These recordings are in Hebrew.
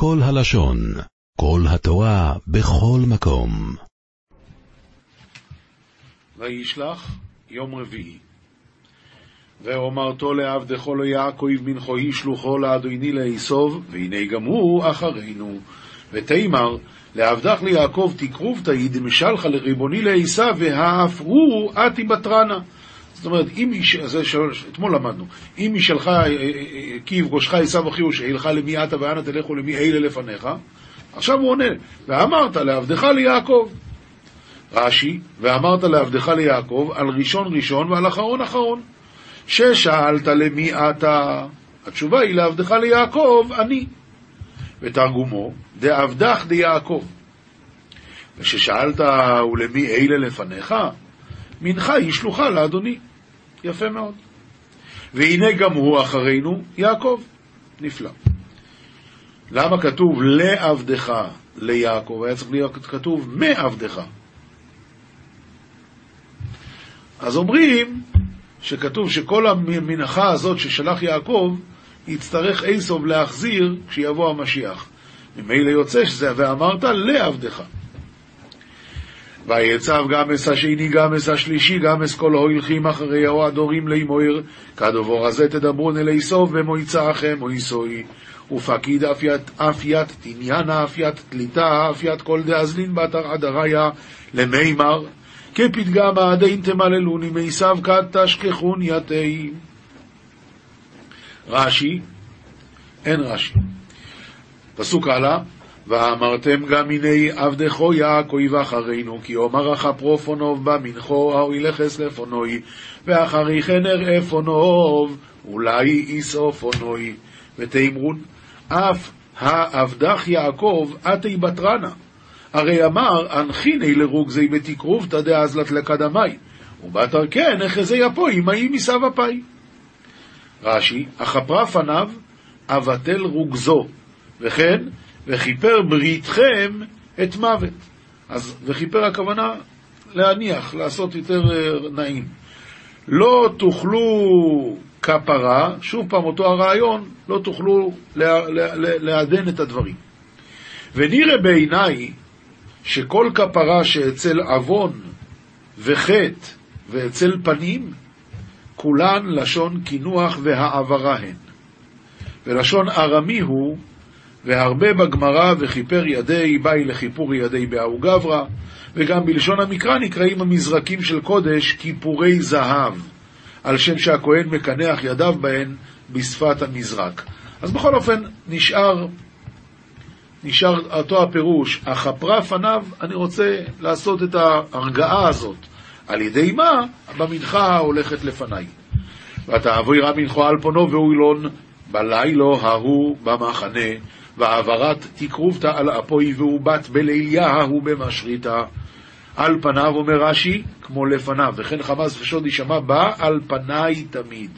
כל הלשון, כל התורה, בכל מקום. וישלח יום רביעי. ואומרתו לעבדך יעקב מנחוי שלוחו לאדוני לאסוב, והנה גם הוא אחרינו. ותימר, לעבדך ליעקב תקרוב תהי דמשלך לריבוני לעשו, והאף הוא אתי בתרנה. זאת אומרת, אם איש, זה אתמול למדנו, אם ישלך, אה, אה, אה, כי יפגושך עשו אחיו, שאילך למי עתה ואנה תלכו למי אלה לפניך, עכשיו הוא עונה, ואמרת לעבדך ליעקב. רש"י, ואמרת לעבדך ליעקב, על ראשון ראשון ועל אחרון אחרון. ששאלת למי אתה, התשובה היא לעבדך ליעקב, אני. ותרגומו, דעבדך דיעקב. וששאלת ולמי אלה לפניך, מנחה היא שלוחה לאדוני. יפה מאוד. והנה גם הוא אחרינו, יעקב. נפלא. למה כתוב לעבדך ליעקב? היה צריך להיות כתוב מעבדך. אז אומרים שכתוב שכל המנחה הזאת ששלח יעקב, יצטרך איסוב להחזיר כשיבוא המשיח. ממילא יוצא שזה, ואמרת לעבדך. ויצב גם אס השני, גם אס השלישי, גם אס כל ההולכים אחרי הדורים לאמור, כדובור הזה תדברון אל איסוב במועצאכם מויסוי. ופקיד אפיית תניאנה, אפיית תליטה, אפיית כל דאזלין באתר עדריה למימר, כפתגמה דין תמללוני מיסב כד תשכחון יתי. רש"י, אין רש"י. פסוק הלאה, ואמרתם גם הנה עבדכו יעקב אחרינו, כי אומר לך פרופונוב במנחו, ההוא ילכס לפונוי, ואחרי כן אראה פונוב, אולי איסופונוי, ותאמרון, אף העבדך יעקב, אתי בתרנה. הרי אמר, אנחיני לרוגזי בתקרובתא דאזלת לקדמי, ובתר כן, אחזי יפוי, מאי מסב אפי. רש"י, החפרה פניו, אבטל רוגזו, וכן, וכיפר בריתכם את מוות. אז וכיפר הכוונה להניח, לעשות יותר אה, נעים. לא תוכלו כפרה, שוב פעם אותו הרעיון, לא תוכלו לעדן את הדברים. ונראה בעיניי שכל כפרה שאצל עוון וחטא ואצל פנים, כולן לשון קינוח והעברה הן. ולשון ארמי הוא, והרבה בגמרא וכיפר ידי, באי לכיפור ידי באהו גברא, וגם בלשון המקרא נקראים המזרקים של קודש כיפורי זהב. על שם שהכהן מקנח ידיו בהן בשפת המזרק. אז בכל אופן, נשאר, נשאר אותו הפירוש, החפרה פניו, אני רוצה לעשות את ההרגעה הזאת. על ידי מה? במנחה ההולכת לפניי. ותעבוי רע מנחו על פונו ואוילון בלילו ההוא במחנה, והעברת תקרובתא על אפוי והובת בליליה ההוא במשריתא. על פניו, אומר רש"י, כמו לפניו, וכן חמאס ושוד יישמע בא על פניי תמיד.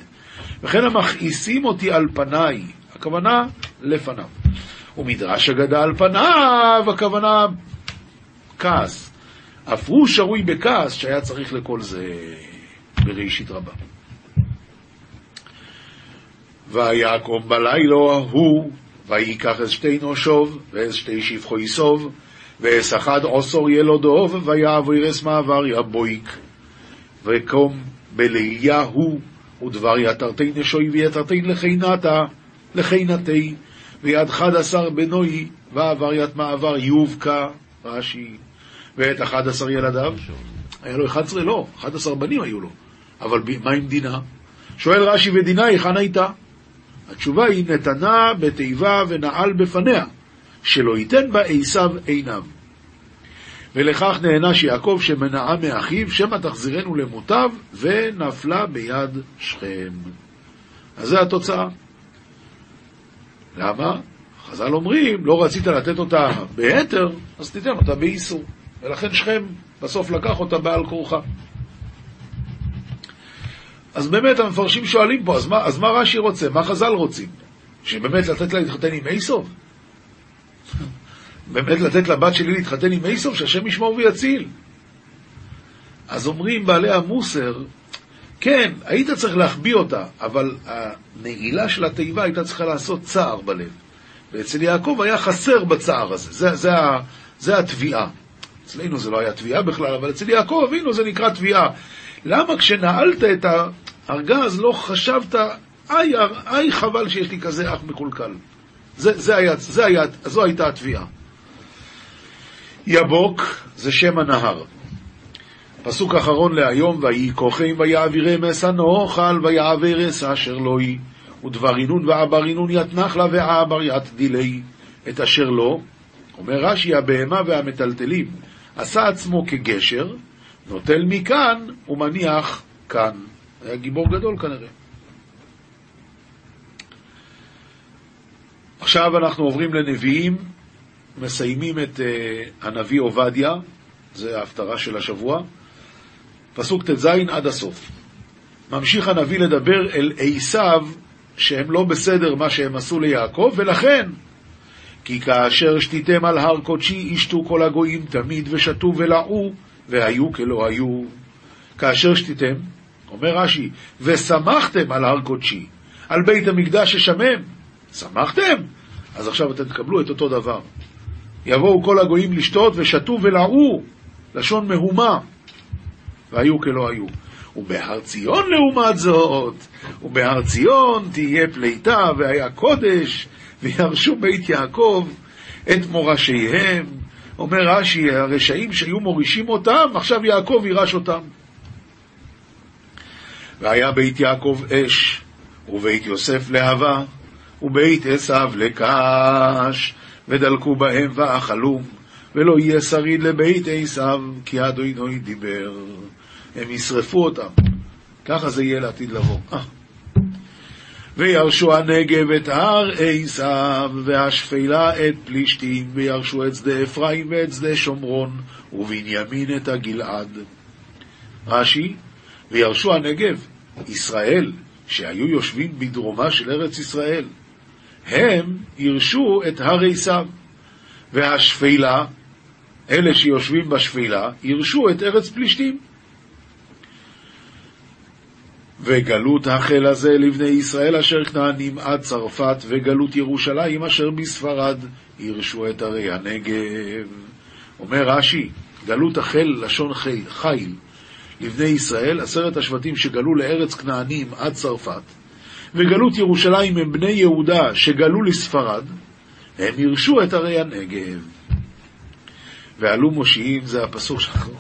וכן המכעיסים אותי על פניי, הכוונה לפניו. ומדרש אגדה על פניו, הכוונה כעס. אף הוא שרוי בכעס שהיה צריך לכל זה בראשית רבה. ויעקב בלילה הוא, ויקח את שתי נושוב, ואת שתי שפחו יסוב, ואס אחד עשור ילודוב, ויעבירס מעבר יבויק. וקום בליליה ודבר יתרתי נשוי ויתרתי לחינתה, לחינתי, ויד חד עשר בנוי, ועבר ית מעבר יובקה, רש"י, ואת אחד עשר ילדיו. היה לו אחד עשרה, לא, אחד עשר בנים היו לו. אבל מה עם דינה? שואל רש"י, ודינה היכן הייתה? התשובה היא נתנה בתיבה ונעל בפניה. שלא ייתן בה עשיו עיניו. ולכך נענש יעקב שמנעה מאחיו, שמא תחזירנו למוטב, ונפלה ביד שכם. אז זו התוצאה. למה? חז"ל אומרים, לא רצית לתת אותה ביתר, אז תיתן אותה באיסור. ולכן שכם בסוף לקח אותה בעל כורחה. אז באמת המפרשים שואלים פה, אז מה, אז מה רש"י רוצה? מה חז"ל רוצים? שבאמת לתת לה להתחתן עם איסוף? באמת לתת לבת שלי להתחתן עם איסוף, שהשם ישמור ויציל. אז אומרים בעלי המוסר, כן, היית צריך להחביא אותה, אבל הנעילה של התיבה הייתה צריכה לעשות צער בלב. ואצל יעקב היה חסר בצער הזה, זה, זה, זה התביעה. אצלנו זה לא היה תביעה בכלל, אבל אצל יעקב אבינו זה נקרא תביעה. למה כשנעלת את הארגז לא חשבת, איי, איי חבל שיש לי כזה אח מקולקל. זה, זה היה, זה היה, זו הייתה התביעה. יבוק זה שם הנהר. פסוק אחרון להיום, ויהי כוחם ויעבירם אסא נאכל ויעבר אסא אשר לא היא, ודברינון ועברינון יתנח לה ועבר ית דילי, את אשר לא, אומר רש"י, הבהמה והמטלטלים, עשה עצמו כגשר, נוטל מכאן ומניח כאן. היה גיבור גדול כנראה. עכשיו אנחנו עוברים לנביאים, מסיימים את uh, הנביא עובדיה, זה ההפטרה של השבוע, פסוק ט"ז עד הסוף. ממשיך הנביא לדבר אל עשיו, שהם לא בסדר מה שהם עשו ליעקב, ולכן, כי כאשר שתיתם על הר קודשי, ישתו כל הגויים תמיד, ושתו ולעו, והיו כלא היו. כאשר שתיתם, אומר רש"י, ושמחתם על הר קודשי, על בית המקדש ששמם, שמחתם? אז עכשיו אתם תקבלו את אותו דבר. יבואו כל הגויים לשתות ושתו ולעו, לשון מהומה, והיו כלא היו. ובהר ציון לעומת זאת, ובהר ציון תהיה פליטה והיה קודש, וירשו בית יעקב את מורשיהם. אומר רש"י, הרשעים שהיו מורישים אותם, עכשיו יעקב יירש אותם. והיה בית יעקב אש, ובית יוסף להבה, ובית עשיו לקש, ודלקו בהם ואכלום, ולא יהיה שריד לבית עשיו, כי אדוני דיבר. הם ישרפו אותם. ככה זה יהיה לעתיד לבוא. וירשו הנגב את הר עשיו, והשפלה את פלישתים, וירשו את שדה אפרים ואת שדה שומרון, ובנימין את הגלעד. רש"י, וירשו הנגב, ישראל, שהיו יושבים בדרומה של ארץ ישראל, הם ירשו את הר עשיו, והשפלה, אלה שיושבים בשפלה, ירשו את ארץ פלישתים. וגלות החל הזה לבני ישראל אשר כנענים עד צרפת, וגלות ירושלים אשר בספרד, ירשו את ערי הנגב. אומר רש"י, גלות החל לשון חיל, חיל לבני ישראל, עשרת השבטים שגלו לארץ כנענים עד צרפת, וגלות ירושלים הם בני יהודה שגלו לספרד, הם ירשו את ערי הנגב. ועלו מושיעים, זה הפסוק שאנחנו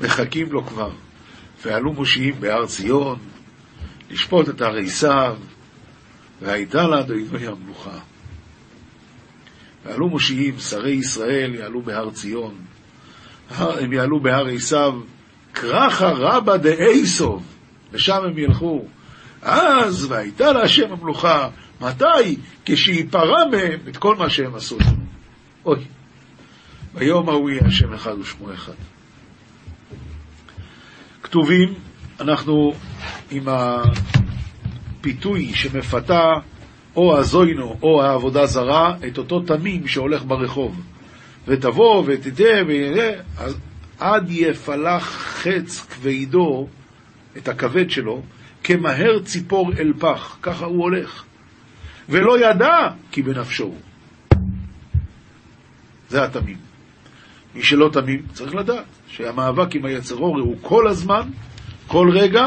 מחכים לו כבר. ועלו מושיעים בהר ציון, לשפוט את הר עשיו, והייתה לה לאדוני המלוכה. ועלו מושיעים, שרי ישראל, יעלו בהר ציון. הם יעלו בהר עשיו, כרחה רבה דאייסוב, ושם הם ילכו. אז והייתה להשם המלוכה, מתי? כשיפרע מהם את כל מה שהם עשו. אוי, ביום ההוא יהיה השם אחד ושמו אחד. כתובים, אנחנו עם הפיתוי שמפתה או הזוינו או העבודה זרה, את אותו תמים שהולך ברחוב. ותבוא ותדע ויראה, עד יפלח חץ כבדו, את הכבד שלו, כמהר ציפור אל פח, ככה הוא הולך. ולא ידע כי בנפשו הוא. זה התמים. מי שלא תמים צריך לדעת שהמאבק עם היצר אורי הוא כל הזמן, כל רגע,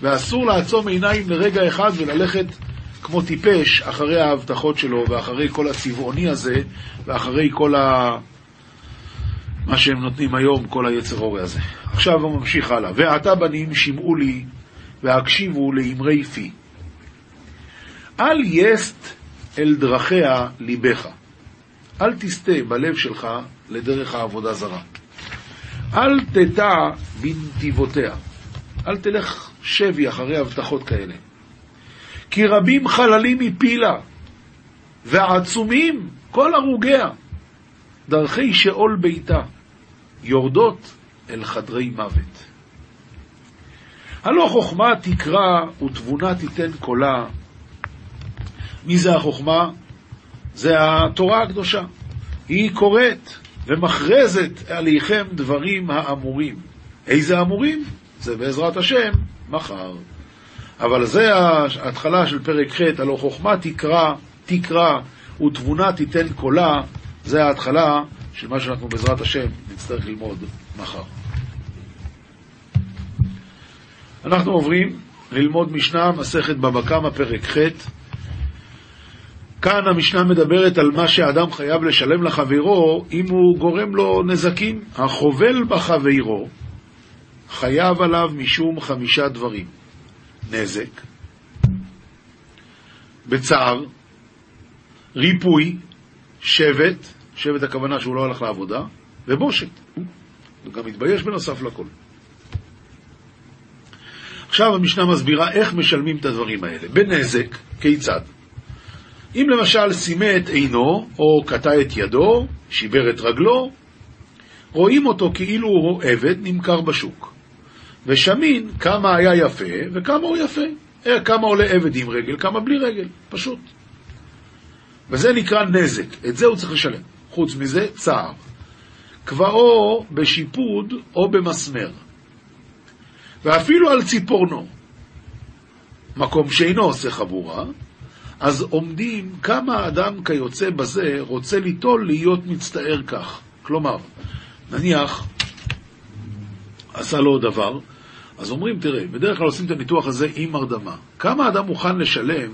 ואסור לעצום עיניים לרגע אחד וללכת כמו טיפש אחרי ההבטחות שלו ואחרי כל הצבעוני הזה ואחרי כל ה... מה שהם נותנים היום, כל היצר אורי הזה. עכשיו הוא ממשיך הלאה. ועתה בנים שמעו לי והקשיבו לאמרי פי. אל יסט אל דרכיה ליבך. אל תסטה בלב שלך לדרך העבודה זרה. אל תטע בנתיבותיה. אל תלך שבי אחרי הבטחות כאלה. כי רבים חללים מפילה, ועצומים כל הרוגיה, דרכי שאול ביתה, יורדות אל חדרי מוות. הלא חוכמה תקרא ותבונה תיתן קולה. מי זה החוכמה? זה התורה הקדושה. היא קוראת ומכרזת עליכם דברים האמורים. איזה אמורים? זה בעזרת השם מחר. אבל זה ההתחלה של פרק ח', הלא חוכמה תקרא, תקרא ותבונה תיתן קולה, זה ההתחלה של מה שאנחנו בעזרת השם נצטרך ללמוד מחר. אנחנו עוברים ללמוד משנה, מסכת בבא קמא, פרק ח'. כאן המשנה מדברת על מה שאדם חייב לשלם לחברו אם הוא גורם לו נזקים. החובל בחברו חייב עליו משום חמישה דברים: נזק, בצער, ריפוי, שבט, שבט הכוונה שהוא לא הלך לעבודה, ובושת. הוא גם מתבייש בנוסף לכל. עכשיו המשנה מסבירה איך משלמים את הדברים האלה. בנזק, כיצד? אם למשל סימא את עינו, או קטע את ידו, שיבר את רגלו, רואים אותו כאילו הוא עבד נמכר בשוק. ושמין כמה היה יפה וכמה הוא יפה. אה, כמה עולה עבד עם רגל, כמה בלי רגל, פשוט. וזה נקרא נזק, את זה הוא צריך לשלם. חוץ מזה, צער. קבעו בשיפוד או במסמר. ואפילו על ציפורנו, מקום שאינו עושה חבורה, אז עומדים כמה אדם כיוצא בזה רוצה ליטול להיות מצטער כך. כלומר, נניח, עשה לו דבר, אז אומרים, תראה, בדרך כלל עושים את הניתוח הזה עם הרדמה. כמה אדם מוכן לשלם,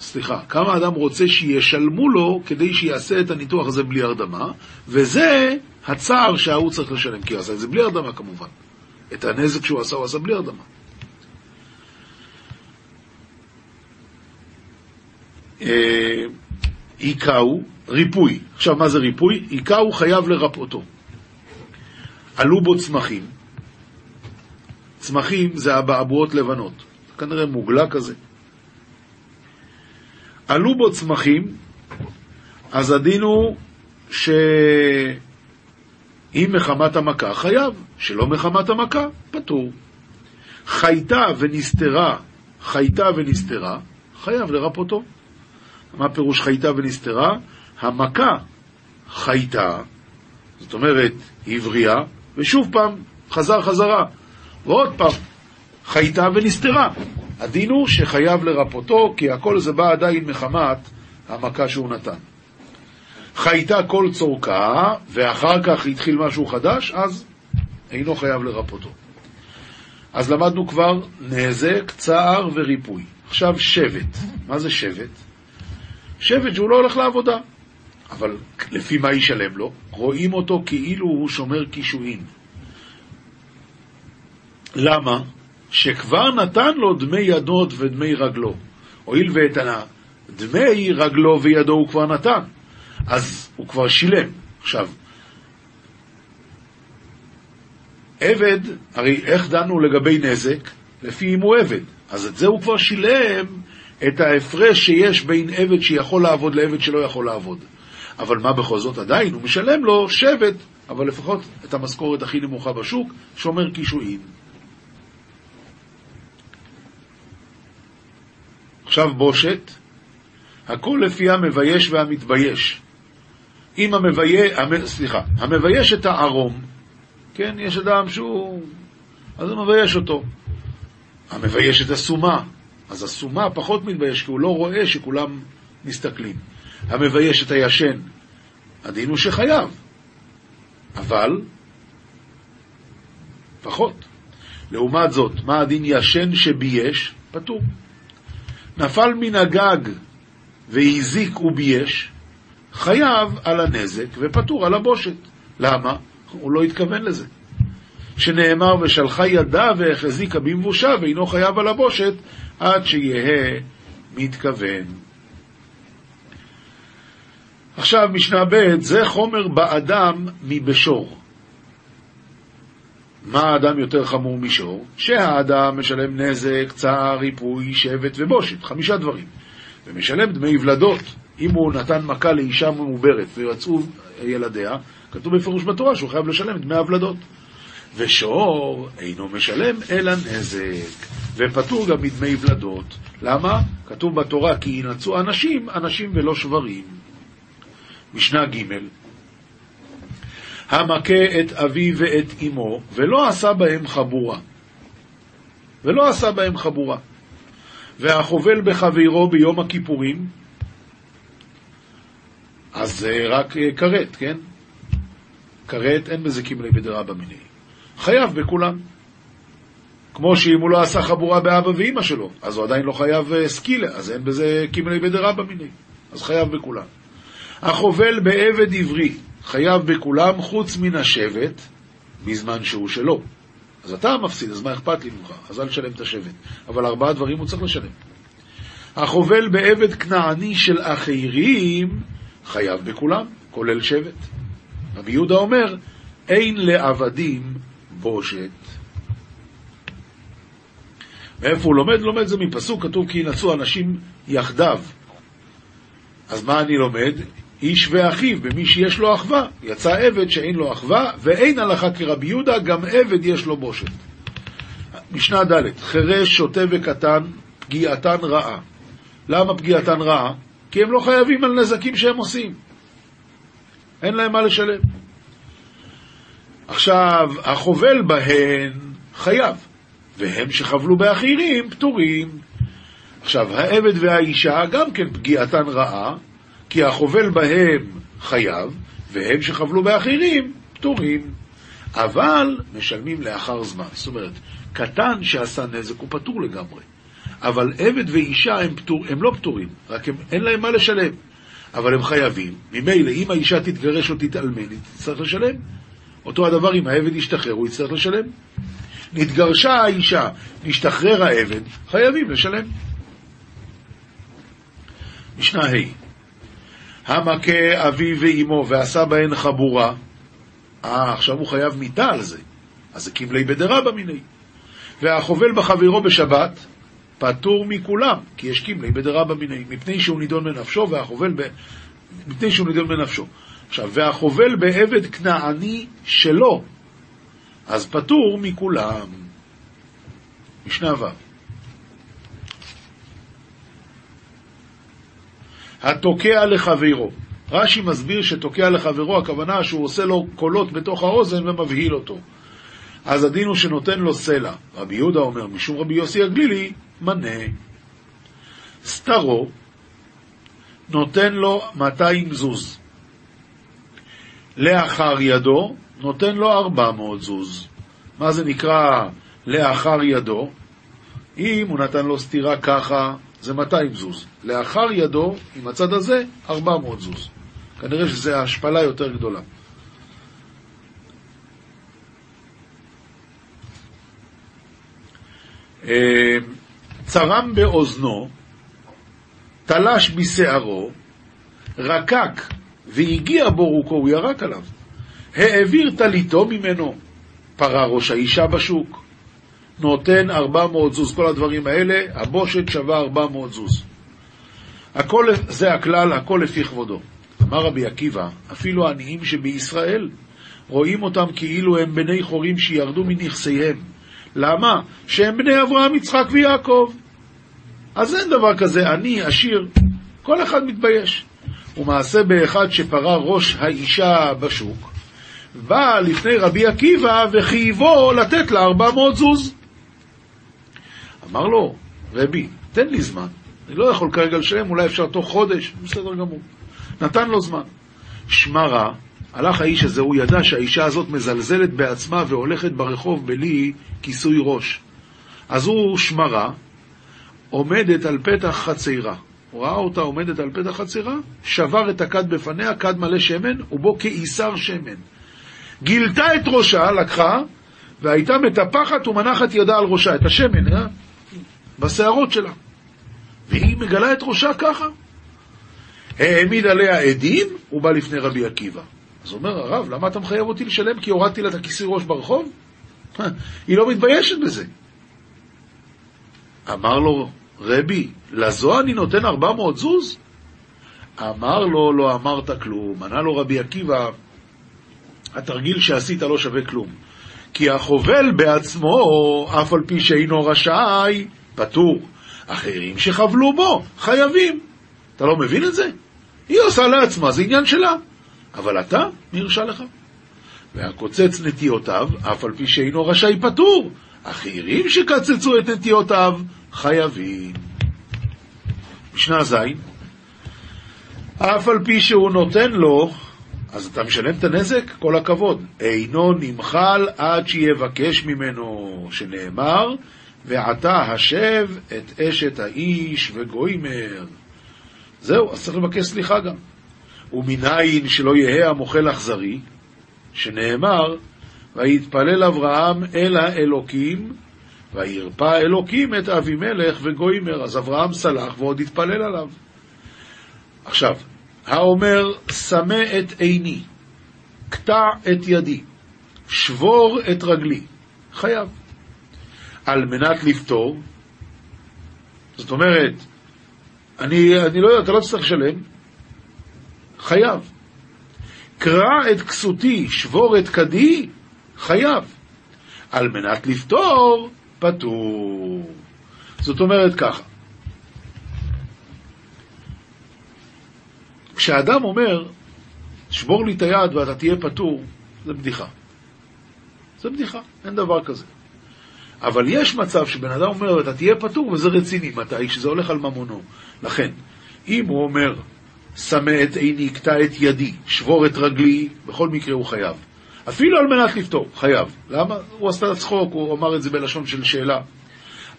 סליחה, כמה אדם רוצה שישלמו לו כדי שיעשה את הניתוח הזה בלי הרדמה, וזה הצער שההוא צריך לשלם, כי הוא עשה את זה בלי הרדמה כמובן. את הנזק שהוא עשה, הוא עשה בלי הרדמה. היכהו, אה, ריפוי. עכשיו, מה זה ריפוי? היכהו חייב לרפאותו. עלו בו צמחים, צמחים זה אבעבועות לבנות, כנראה מוגלה כזה. עלו בו צמחים, אז הדין הוא שאם מחמת המכה חייב, שלא מחמת המכה פטור. חייתה ונסתרה, חייתה ונסתרה, חייב לרפאותו. מה פירוש חייתה ונסתרה? המכה חייתה, זאת אומרת, הבריאה, ושוב פעם חזר חזרה. ועוד פעם, חייתה ונסתרה. הדין הוא שחייב לרפאותו, כי הכל זה בא עדיין מחמת המכה שהוא נתן. חייתה כל צורכה, ואחר כך התחיל משהו חדש, אז אינו חייב לרפאותו. אז למדנו כבר נזק, צער וריפוי. עכשיו שבט. מה זה שבט? שבט שהוא לא הולך לעבודה. אבל לפי מה ישלם לו? רואים אותו כאילו הוא שומר קישואין. למה? שכבר נתן לו דמי ידות ודמי רגלו. הואיל ואת דמי רגלו וידו הוא כבר נתן, אז הוא כבר שילם. עכשיו, עבד, הרי איך דנו לגבי נזק? לפי אם הוא עבד. אז את זה הוא כבר שילם את ההפרש שיש בין עבד שיכול לעבוד לעבד שלא יכול לעבוד. אבל מה בכל זאת עדיין? הוא משלם לו שבט, אבל לפחות את המשכורת הכי נמוכה בשוק, שומר קישואין. עכשיו בושת, הכל לפי המבייש והמתבייש. אם המבייש, סליחה, המבייש את הערום, כן, יש אדם שהוא, אז הוא מבייש אותו. המבייש את הסומה, אז הסומה פחות מתבייש, כי הוא לא רואה שכולם מסתכלים. המבייש את הישן, הדין הוא שחייב, אבל פחות. לעומת זאת, מה הדין ישן שבייש? פטור. נפל מן הגג והזיק ובייש, חייב על הנזק ופטור על הבושת. למה? הוא לא התכוון לזה. שנאמר ושלחה ידה והחזיקה במבושה ואינו חייב על הבושת עד שיהא מתכוון. עכשיו משנה ב' זה חומר באדם מבשור. מה האדם יותר חמור משור? שהאדם משלם נזק, צער, ריפוי, שבט ובושת, חמישה דברים. ומשלם דמי ולדות. אם הוא נתן מכה לאישה מעוברת ויצאו ילדיה, כתוב בפירוש בתורה שהוא חייב לשלם דמי הוולדות. ושור אינו משלם אלא נזק, ופטור גם מדמי ולדות. למה? כתוב בתורה כי ינצו אנשים, אנשים ולא שברים. משנה ג' המכה את אביו ואת אמו, ולא עשה בהם חבורה. ולא עשה בהם חבורה. והחובל בחברו ביום הכיפורים, אז זה רק אה, כרת, כן? כרת אין בזה כמלי בדרבא מיני. חייב בכולם. כמו שאם הוא לא עשה חבורה באבא ואימא שלו, אז הוא עדיין לא חייב אה, סקילה, אז אין בזה כמלי בדרבא מיני. אז חייב בכולם. החובל בעבד עברי חייב בכולם חוץ מן השבט, בזמן שהוא שלו. אז אתה מפסיד, אז מה אכפת לי ממך? אז אל תשלם את השבט. אבל ארבעה דברים הוא צריך לשלם. החובל בעבד כנעני של אחרים חייב בכולם, כולל שבט. רבי יהודה אומר, אין לעבדים בושת. מאיפה הוא לומד? לומד זה מפסוק, כתוב כי ינצו אנשים יחדיו. אז מה אני לומד? איש ואחיו, במי שיש לו אחווה. יצא עבד שאין לו אחווה, ואין הלכה כרבי יהודה, גם עבד יש לו בושת. משנה ד' חירש, שוטה וקטן, פגיעתן רעה. למה פגיעתן רעה? כי הם לא חייבים על נזקים שהם עושים. אין להם מה לשלם. עכשיו, החובל בהן חייב, והם שחבלו באחרים פטורים. עכשיו, העבד והאישה גם כן פגיעתן רעה, כי החובל בהם חייב, והם שחבלו באחרים פטורים. אבל משלמים לאחר זמן. זאת אומרת, קטן שעשה נזק הוא פטור לגמרי. אבל עבד ואישה הם, פטור, הם לא פטורים, רק הם, אין להם מה לשלם. אבל הם חייבים. ממילא, אם האישה תתגרש או תתאלמן, היא תצטרך לשלם. אותו הדבר אם העבד ישתחרר, הוא יצטרך לשלם. נתגרשה האישה, נשתחרר העבד, חייבים לשלם. משנה ה' המכה אביו ואימו ועשה בהן חבורה, אה, עכשיו הוא חייב מיתה על זה. אז זה כמלי בדרבא מיני. והחובל בחברו בשבת, פטור מכולם, כי יש כמלי בדרבא מיני, מפני שהוא נידון בנפשו, והחובל ב... מפני שהוא נידון בנפשו. עכשיו, והחובל בעבד כנעני שלו, אז פטור מכולם. משנה ו' התוקע לחברו. רש"י מסביר שתוקע לחברו, הכוונה שהוא עושה לו קולות בתוך האוזן ומבהיל אותו. אז הדין הוא שנותן לו סלע. רבי יהודה אומר, משום רבי יוסי הגלילי, מנה. סתרו, נותן לו 200 זוז. לאחר ידו, נותן לו 400 זוז. מה זה נקרא לאחר ידו? אם הוא נתן לו סטירה ככה, זה 200 זוז. לאחר ידו, עם הצד הזה, 400 זוז. כנראה שזו השפלה יותר גדולה. אה, צרם באוזנו, תלש בשערו, רקק והגיע בו רוקו, הוא ירק עליו. העביר טליתו ממנו, פרה ראש האישה בשוק, נותן 400 זוז, כל הדברים האלה, הבושת שווה 400 זוז. הכל, זה הכלל, הכל לפי כבודו. אמר רבי עקיבא, אפילו העניים שבישראל, רואים אותם כאילו הם בני חורים שירדו מנכסיהם. למה? שהם בני אברהם, יצחק ויעקב. אז אין דבר כזה עני, עשיר, כל אחד מתבייש. ומעשה באחד שפרה ראש האישה בשוק, בא לפני רבי עקיבא וחייבו לתת לה 400 זוז. אמר לו, רבי, תן לי זמן, אני לא יכול כרגע לשלם, אולי אפשר תוך חודש, בסדר גמור. נתן לו זמן. שמרה, הלך האיש הזה, הוא ידע שהאישה הזאת מזלזלת בעצמה והולכת ברחוב בלי כיסוי ראש. אז הוא שמרה, עומדת על פתח חצירה. הוא ראה אותה עומדת על פתח חצירה, שבר את הכד בפניה, כד מלא שמן, ובו כאיסר שמן. גילתה את ראשה, לקחה, והייתה מטפחת ומנחת ידה על ראשה, את השמן, אה? בשערות שלה. והיא מגלה את ראשה ככה. העמיד עליה עדים, הוא בא לפני רבי עקיבא. אז אומר הרב, למה אתה מחייב אותי לשלם כי הורדתי לה את הכיסוי ראש ברחוב? היא לא מתביישת בזה. אמר לו, רבי, לזו אני נותן 400 זוז? אמר לו, לא אמרת כלום. ענה לו רבי עקיבא, התרגיל שעשית לא שווה כלום. כי החובל בעצמו, אף על פי שאינו רשאי, פטור. אחרים שחבלו בו, חייבים. אתה לא מבין את זה? היא עושה לעצמה, זה עניין שלה. אבל אתה, מי הרשה לך? והקוצץ נטיותיו, אף על פי שאינו רשאי פטור. אחרים שקצצו את נטיותיו, חייבים. משנה ז' אף על פי שהוא נותן לו, אז אתה משלם את הנזק? כל הכבוד. אינו נמחל עד שיבקש ממנו, שנאמר, ועתה השב את אשת האיש וגוימר. זהו, אז צריך לבקש סליחה גם. ומנין שלא יהא המוחל אכזרי, שנאמר, ויתפלל אברהם אל האלוקים, וירפא אלוקים את אבימלך וגוימר. אז אברהם סלח ועוד התפלל עליו. עכשיו, האומר, שמה את עיני, קטע את ידי, שבור את רגלי, חייב. על מנת לפתור, זאת אומרת, אני, אני לא יודע, אתה לא צריך לשלם, חייב. קרע את כסותי, שבור את כדי, חייב. על מנת לפתור, פטור. זאת אומרת ככה, כשאדם אומר, שבור לי את היד ואתה תהיה פטור, זה בדיחה. זה בדיחה, אין דבר כזה. אבל יש מצב שבן אדם אומר, אתה תהיה פטור, וזה רציני, מתי? כשזה הולך על ממונו. לכן, אם הוא אומר, שמה את עיני, קטע את ידי, שבור את רגלי, בכל מקרה הוא חייב. אפילו על מנת לפתור, חייב. למה? הוא עשה צחוק, הוא אמר את זה בלשון של שאלה.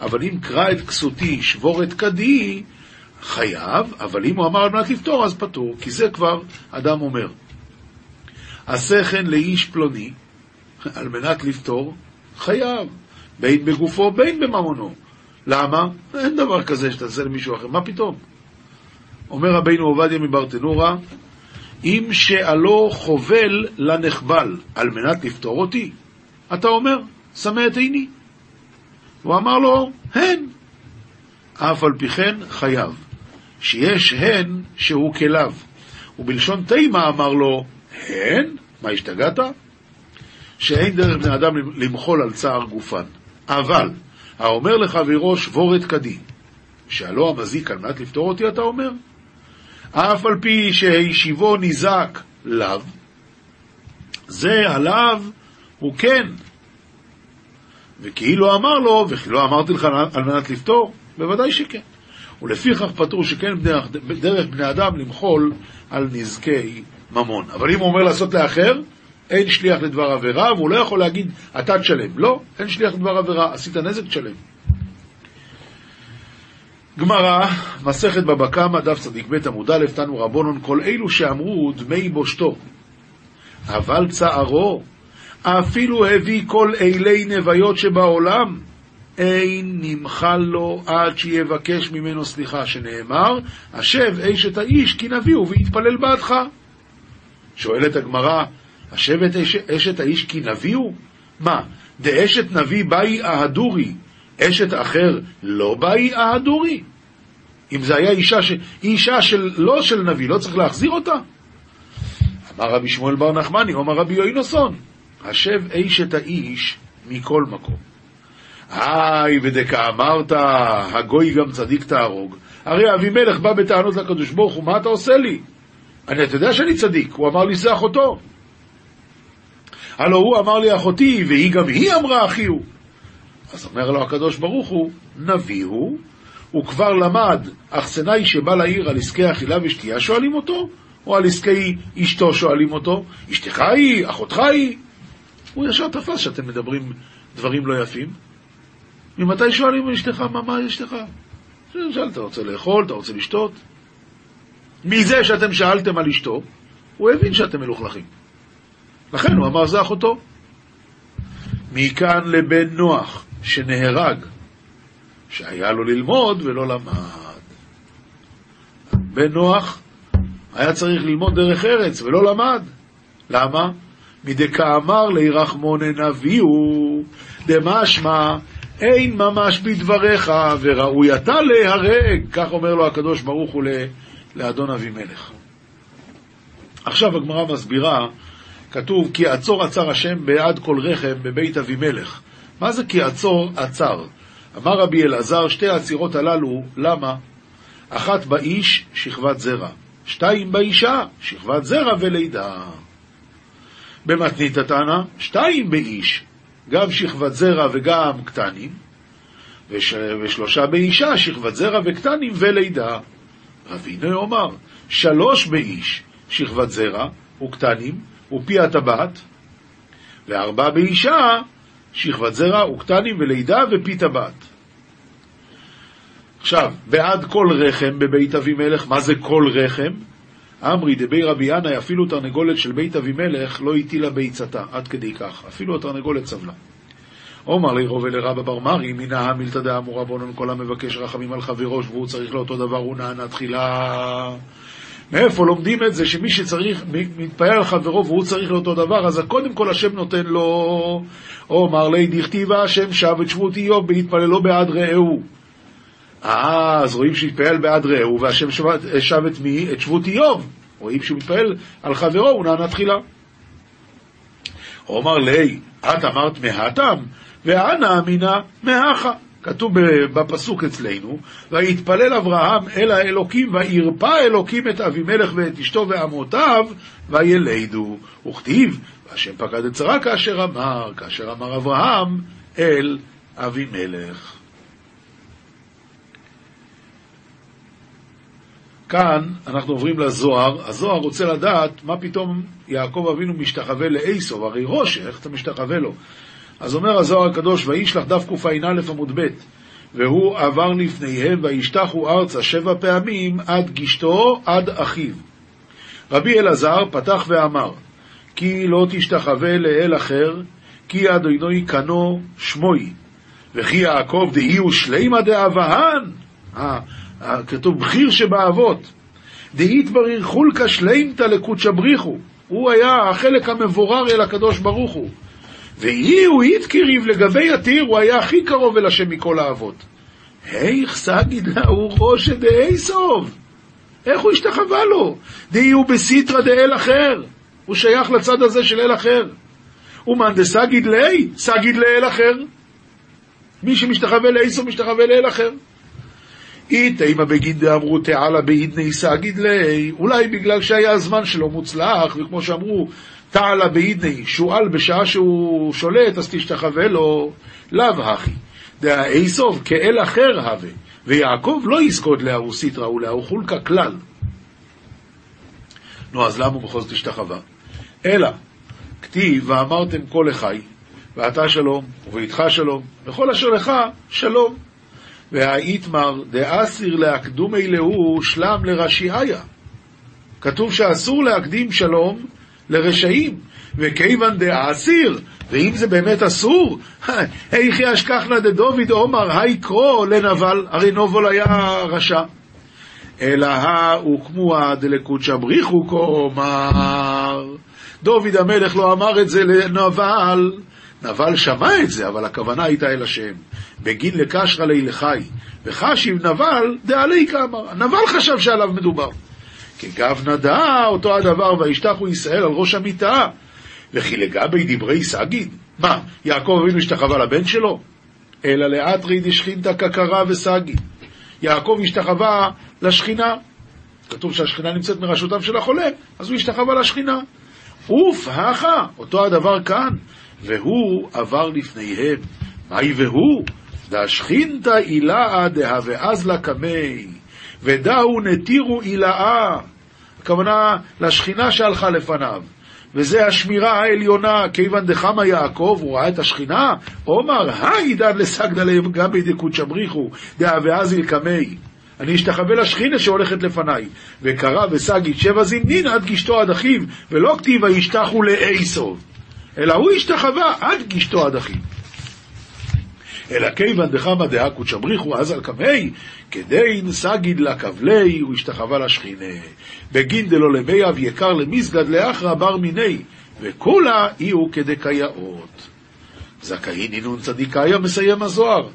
אבל אם קרא את כסותי, שבור את כדי, חייב, אבל אם הוא אמר על מנת לפתור, אז פטור, כי זה כבר אדם אומר. עשה כן לאיש פלוני, על מנת לפתור, חייב, בין בגופו, בין בממונו. למה? אין דבר כזה שתעשה למישהו אחר, מה פתאום? אומר רבינו עובדיה מברטנורה, אם שאלו חובל לנחבל על מנת לפתור אותי, אתה אומר, שמה את עיני. הוא אמר לו, הן. אף על פי כן חייב. שיש הן שהוא כליו. ובלשון תימה אמר לו, הן? מה השתגעת? שאין דרך בני אדם למחול על צער גופן. אבל, האומר לחברו שבור את כדי, שהלא המזיק על מנת לפתור אותי, אתה אומר? אף על פי שהישיבו נזעק לאו, זה הלאו הוא כן. וכאילו אמר לו, וכאילו אמרתי לך על מנת לפתור, בוודאי שכן. ולפיכך פטור שכן דרך, דרך בני אדם למחול על נזקי ממון. אבל אם הוא אומר לעשות לאחר, אין שליח לדבר עבירה, והוא לא יכול להגיד, אתה תשלם. לא, אין שליח לדבר עבירה, עשית נזק, תשלם. גמרא, מסכת בבא קמא, דף צדיק ב' עמוד א', תנו רבונון, כל אלו שאמרו דמי בושתו, אבל צערו, אפילו הביא כל אלי נוויות שבעולם, אין נמחל לו עד שיבקש ממנו סליחה, שנאמר, השב אשת האיש כי נביאו ויתפלל בעדך. שואלת הגמרא, השב את אשת האיש כי נביאו? מה, דאשת נביא באי אהדורי, אשת אחר לא באי אהדורי? אם זה היה אישה, ש... אישה של, לא של נביא, לא צריך להחזיר אותה? אמר רבי שמואל בר נחמני, אמר רבי יוינוסון, השב אשת האיש מכל מקום. היי, ודקה אמרת, הגוי גם צדיק תהרוג. הרי אבימלך בא בטענות לקדוש ברוך הוא, מה אתה עושה לי? אני, אתה יודע שאני צדיק, הוא אמר לי זה אחותו. הלו הוא אמר לי אחותי, והיא גם היא אמרה אחי הוא. אז אומר לו הקדוש ברוך הוא, נביא הוא, הוא כבר למד, אכסנאי שבא לעיר על עסקי אכילה ושתייה שואלים אותו, או על עסקי אשתו שואלים אותו, אשתך היא, אחותך היא? הוא ישר תפס שאתם מדברים דברים לא יפים, ממתי שואלים על אשתך, מה, מה אשתך? שאל, אתה רוצה לאכול, אתה רוצה לשתות? מזה שאתם שאלתם על אשתו, הוא הבין שאתם מלוכלכים. לכן הוא אמר, זה אחותו. מכאן לבן נוח, שנהרג, שהיה לו ללמוד ולא למד. בן נוח היה צריך ללמוד דרך ארץ ולא למד. למה? מדכאמר לירחמון נביאו, דמשמע אין ממש בדבריך, וראוי אתה להרג, כך אומר לו הקדוש ברוך הוא לאדון אבימלך. עכשיו הגמרא מסבירה, כתוב כי עצור עצר השם בעד כל רחם בבית אבימלך. מה זה כי עצור עצר? אמר רבי אלעזר, שתי העצירות הללו, למה? אחת באיש, שכבת זרע. שתיים באישה, שכבת זרע ולידה. במתנית התנא, שתיים באיש, גם שכבת זרע וגם קטנים, וש... ושלושה באישה, שכבת זרע וקטנים ולידה. אבינו אומר, שלוש באיש, שכבת זרע, וקטנים, ופי הטבעת, וארבע באישה, שכבת זרע, וקטנים, ולידה, ופי טבעת. עכשיו, בעד כל רחם בבית אבימלך, מה זה כל רחם? אמרי דבי רבי ינאי, אפילו תרנגולת של בית אבימלך לא הטילה ביצתה, עד כדי כך, אפילו התרנגולת סבלה. עומר לירוב ולרבא בר מרי, מן המילתא דאמור רבונן כל המבקש רחמים על חברו, והוא צריך לאותו דבר, הוא נענה תחילה. מאיפה לומדים את זה שמי שצריך, מתפעל על חברו והוא צריך לאותו דבר, אז קודם כל השם נותן לו, עומר לי דכתיבה השם שב את שבות איוב בהתפללו בעד רעהו. אה, אז רואים שהתפעל בעד רעהו, והשם שב את מי? את שבות איוב. רואים שהוא מתפעל על חברו, הוא נענה תחילה. עומר לי, את אמרת מהתם, ואנא אמינא מהכה. כתוב בפסוק אצלנו, ויתפלל אברהם אל האלוקים, וירפא אלוקים את אבימלך ואת אשתו ואמותיו, וילדו. וכתיב, והשם פקד את שרה כאשר אמר, כאשר אמר אברהם אל אבימלך. כאן אנחנו עוברים לזוהר, הזוהר רוצה לדעת מה פתאום יעקב אבינו משתחווה לעשו, הרי ראש, איך אתה משתחווה לו? אז אומר הזוהר הקדוש, וישלח דף קע"א עמוד ב', והוא עבר לפניהם, וישתחו ארצה שבע פעמים עד גשתו עד אחיו. רבי אלעזר פתח ואמר, כי לא תשתחווה לאל אחר, כי אדוני קנו שמוי, וכי יעקב דהי הוא שלימה דאבהן, כתוב בכיר שבאבות, דהית בריר חולקה שלימתא לקודשא בריחו, הוא היה החלק המבורר אל הקדוש ברוך הוא. ואי הוא התקריב לגבי יתיר, הוא היה הכי קרוב אל השם מכל האבות. היך סגיד הוא ראשא דאיסוב. איך הוא השתחווה לו? דהי הוא בסיטרא דאל אחר. הוא שייך לצד הזה של אל אחר. ומאן דסגיד לי, סגיד לאל אחר. מי שמשתחווה לאיסוב משתחווה לאל אחר. איתימה בגין דאמרו תעלה באידני סגיד לי, אולי בגלל שהיה הזמן שלו מוצלח, וכמו שאמרו, תעלה באידני, שועל בשעה שהוא שולט, אז תשתחווה לו, לאו הכי. דהאי סוף כאל אחר הווה, ויעקב לא יסקוד להוא סיטרא ולהוא חולקה כלל. נו, אז למה הוא בכל זאת השתחווה? אלא, כתיב, ואמרתם כל אחי, ואתה שלום, וביתך שלום, וכל אשר לך שלום. והאיתמר דאסיר להקדומי להו שלם לרשיעיה. כתוב שאסור להקדים שלום לרשעים, וכיוון דאסיר, ואם זה באמת אסור, היכי אשכחנה דדוד עומר, היי קרו לנבל, הרי נובל היה רשע. אלא הוקמוה דלקודשא בריחו כומר. דוד המלך לא אמר את זה לנבל, נבל שמע את זה, אבל הכוונה הייתה אל השם. בגין לקשרא לי לחי, וחשיב נבל דעלי כאמר. נבל חשב שעליו מדובר. כגב נדע אותו הדבר, וישתחו ישראל על ראש המיטה. וכי לגבי דברי סגיד, מה, יעקב אבינו השתחווה לבן שלו? אלא לאתרי דשכינתא כקרא וסגיד. יעקב השתחווה לשכינה. כתוב שהשכינה נמצאת מראשותם של החולה, אז הוא השתחווה לשכינה. אוף, הכה, אותו הדבר כאן. והוא עבר לפניהם. מהי והוא? דשכינתא אילאה דהוואז לה קמי, ודאו נטירו אילאה. הכוונה לשכינה שהלכה לפניו. וזה השמירה העליונה, כיוון דחמא יעקב, הוא ראה את השכינה, עומר, היי דד לסגדא להם גם בידי קודשא בריחו, דהוואז קמי. אני אשתחווה לשכינה שהולכת לפניי. וקרא וסגיד שבע זמנין עד גשתו עד אחיו, ולא כתיב וישתחו לאיסוב. אלא הוא השתחווה עד גשתו עד אחיו. אלא כיוון דחמא דהא קודשא בריחו אז על קמי, כדין סגיד לה כבלי, הוא השתחווה לשכינה. בגין דלא למיאב יקר למסגד לאחרא בר מיני, וכולה הוא כדקייאות. זכאי נינון צדיקאיה מסיים הזוהר.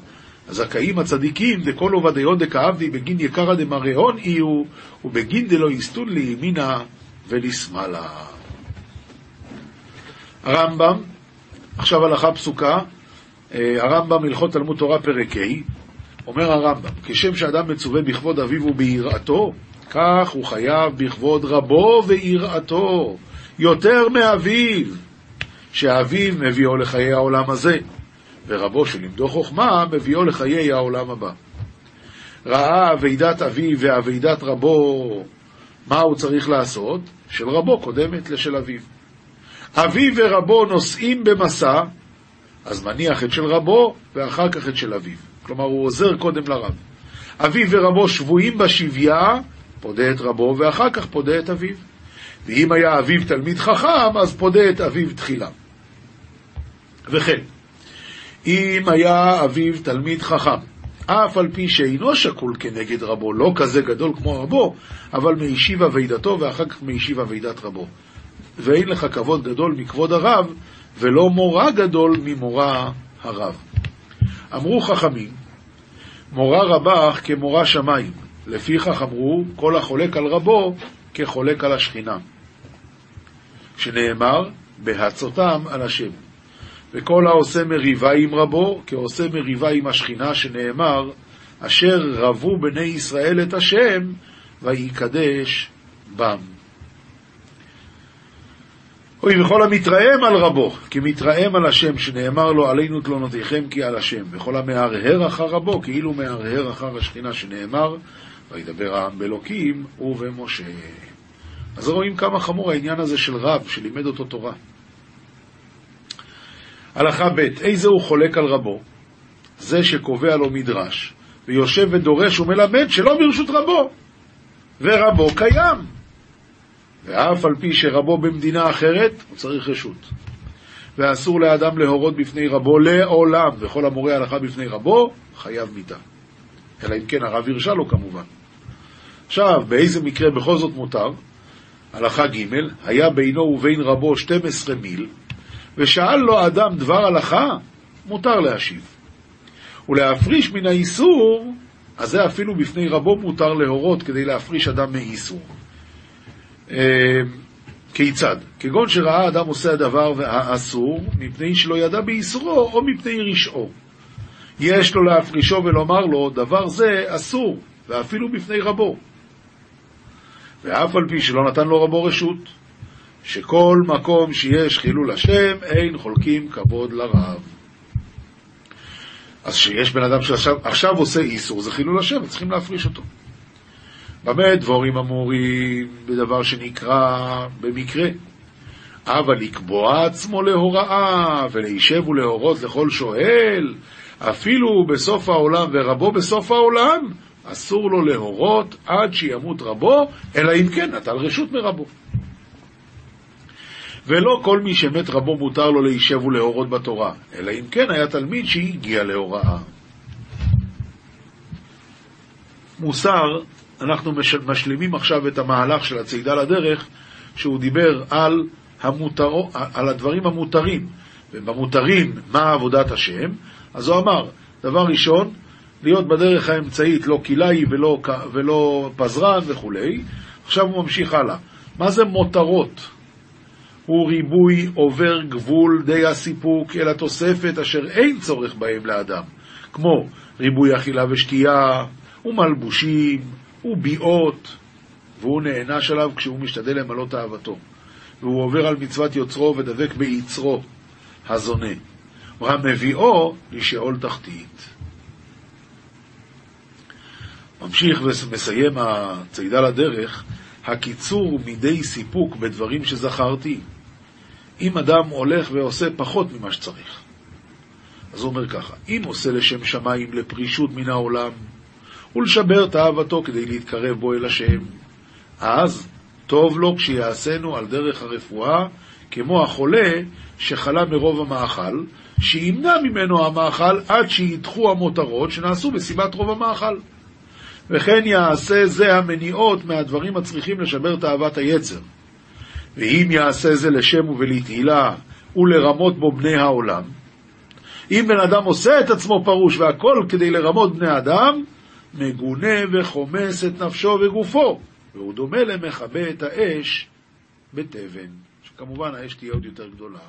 הזכאים הצדיקים דכל עובדיון דכאבדי בגין יקרא דמראון הוא, ובגין דלא יסטון לימינה ולשמאלה. הרמב"ם, עכשיו הלכה פסוקה, הרמב"ם הלכות תלמוד תורה פרק ה', אומר הרמב"ם, כשם שאדם מצווה בכבוד אביו וביראתו, כך הוא חייב בכבוד רבו ויראתו, יותר מאביו, שאביו מביאו לחיי העולם הזה, ורבו שלימדו חוכמה מביאו לחיי העולם הבא. ראה אבידת אביו ואבידת רבו מה הוא צריך לעשות? של רבו קודמת לשל אביו. אביו ורבו נוסעים במסע, אז מניח את של רבו ואחר כך את של אביו. כלומר, הוא עוזר קודם לרב. אביו ורבו שבויים בשביה, פודה את רבו ואחר כך פודה את אביו. ואם היה אביו תלמיד חכם, אז פודה את אביו תחילה. וכן, אם היה אביו תלמיד חכם, אף על פי שאינו שקול כנגד רבו, לא כזה גדול כמו רבו, אבל מישיב אבידתו ואחר כך מישיב אבידת רבו. ואין לך כבוד גדול מכבוד הרב, ולא מורא גדול ממורא הרב. אמרו חכמים, מורא רבך כמורא שמיים, לפיכך אמרו, כל החולק על רבו כחולק על השכינה. שנאמר, בהצותם על השם. וכל העושה מריבה עם רבו, כעושה מריבה עם השכינה, שנאמר, אשר רבו בני ישראל את השם, ויקדש בם. אוי, וכל המתרעם על רבו, כי מתרעם על השם, שנאמר לו, עלינו תלונותיכם כי על השם. וכל המהרהר אחר רבו, כאילו מהרהר אחר השכינה, שנאמר, וידבר העם באלוקים ובמשה. אז רואים כמה חמור העניין הזה של רב, שלימד אותו תורה. הלכה ב' איזה הוא חולק על רבו? זה שקובע לו מדרש, ויושב ודורש ומלמד שלא ברשות רבו, ורבו קיים. ואף על פי שרבו במדינה אחרת, הוא צריך רשות. ואסור לאדם להורות בפני רבו לעולם, וכל המורה הלכה בפני רבו, חייב מיתה. אלא אם כן הרב הרשה לו כמובן. עכשיו, באיזה מקרה בכל זאת מותר? הלכה ג' היה בינו ובין רבו 12 מיל, ושאל לו אדם דבר הלכה, מותר להשיב. ולהפריש מן האיסור, אז זה אפילו בפני רבו מותר להורות כדי להפריש אדם מאיסור. אה, כיצד? כגון שראה אדם עושה הדבר האסור, מפני שלא ידע באיסורו או מפני רשעו. יש לו להפרישו ולומר לו, דבר זה אסור, ואפילו בפני רבו. ואף על פי שלא נתן לו רבו רשות, שכל מקום שיש חילול השם, אין חולקים כבוד לרב. אז כשיש בן אדם שעכשיו עושה איסור, זה חילול השם, וצריכים להפריש אותו. במה דבורים אמורים בדבר שנקרא במקרה? אבל לקבוע עצמו להוראה, ולהישב ולהורות לכל שואל, אפילו בסוף העולם ורבו בסוף העולם, אסור לו להורות עד שימות רבו, אלא אם כן נטל רשות מרבו. ולא כל מי שמת רבו מותר לו להישב ולהורות בתורה, אלא אם כן היה תלמיד שהגיע להוראה. מוסר, אנחנו משלימים עכשיו את המהלך של הצידה לדרך, שהוא דיבר על, המותר, על הדברים המותרים. ובמותרים, מה עבודת השם? אז הוא אמר, דבר ראשון, להיות בדרך האמצעית, לא כלאי ולא, ולא פזרן וכולי. עכשיו הוא ממשיך הלאה. מה זה מותרות? הוא ריבוי עובר גבול די הסיפוק אל התוספת אשר אין צורך בהם לאדם, כמו ריבוי אכילה ושתייה, ומלבושים, וביאות, והוא נענש עליו כשהוא משתדל למלא תאוותו, והוא עובר על מצוות יוצרו ודבק ביצרו, הזונה, והמביאו לשאול תחתית. ממשיך ומסיים הצידה לדרך, הקיצור מידי סיפוק בדברים שזכרתי. אם אדם הולך ועושה פחות ממה שצריך. אז הוא אומר ככה, אם עושה לשם שמיים לפרישות מן העולם, ולשבר תאוותו כדי להתקרב בו אל השם, אז טוב לו כשיעשינו על דרך הרפואה, כמו החולה שחלה מרוב המאכל, שימנע ממנו המאכל עד שידחו המותרות שנעשו בסיבת רוב המאכל. וכן יעשה זה המניעות מהדברים הצריכים לשבר תאוות היצר. ואם יעשה זה לשם ולתהילה ולרמות בו בני העולם, אם בן אדם עושה את עצמו פרוש והכל כדי לרמות בני אדם, מגונה וחומס את נפשו וגופו, והוא דומה למכבה את האש בתבן, שכמובן האש תהיה עוד יותר גדולה.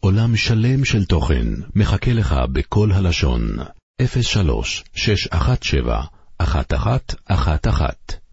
עולם שלם של תוכן מחכה לך בכל הלשון, 03 617 1111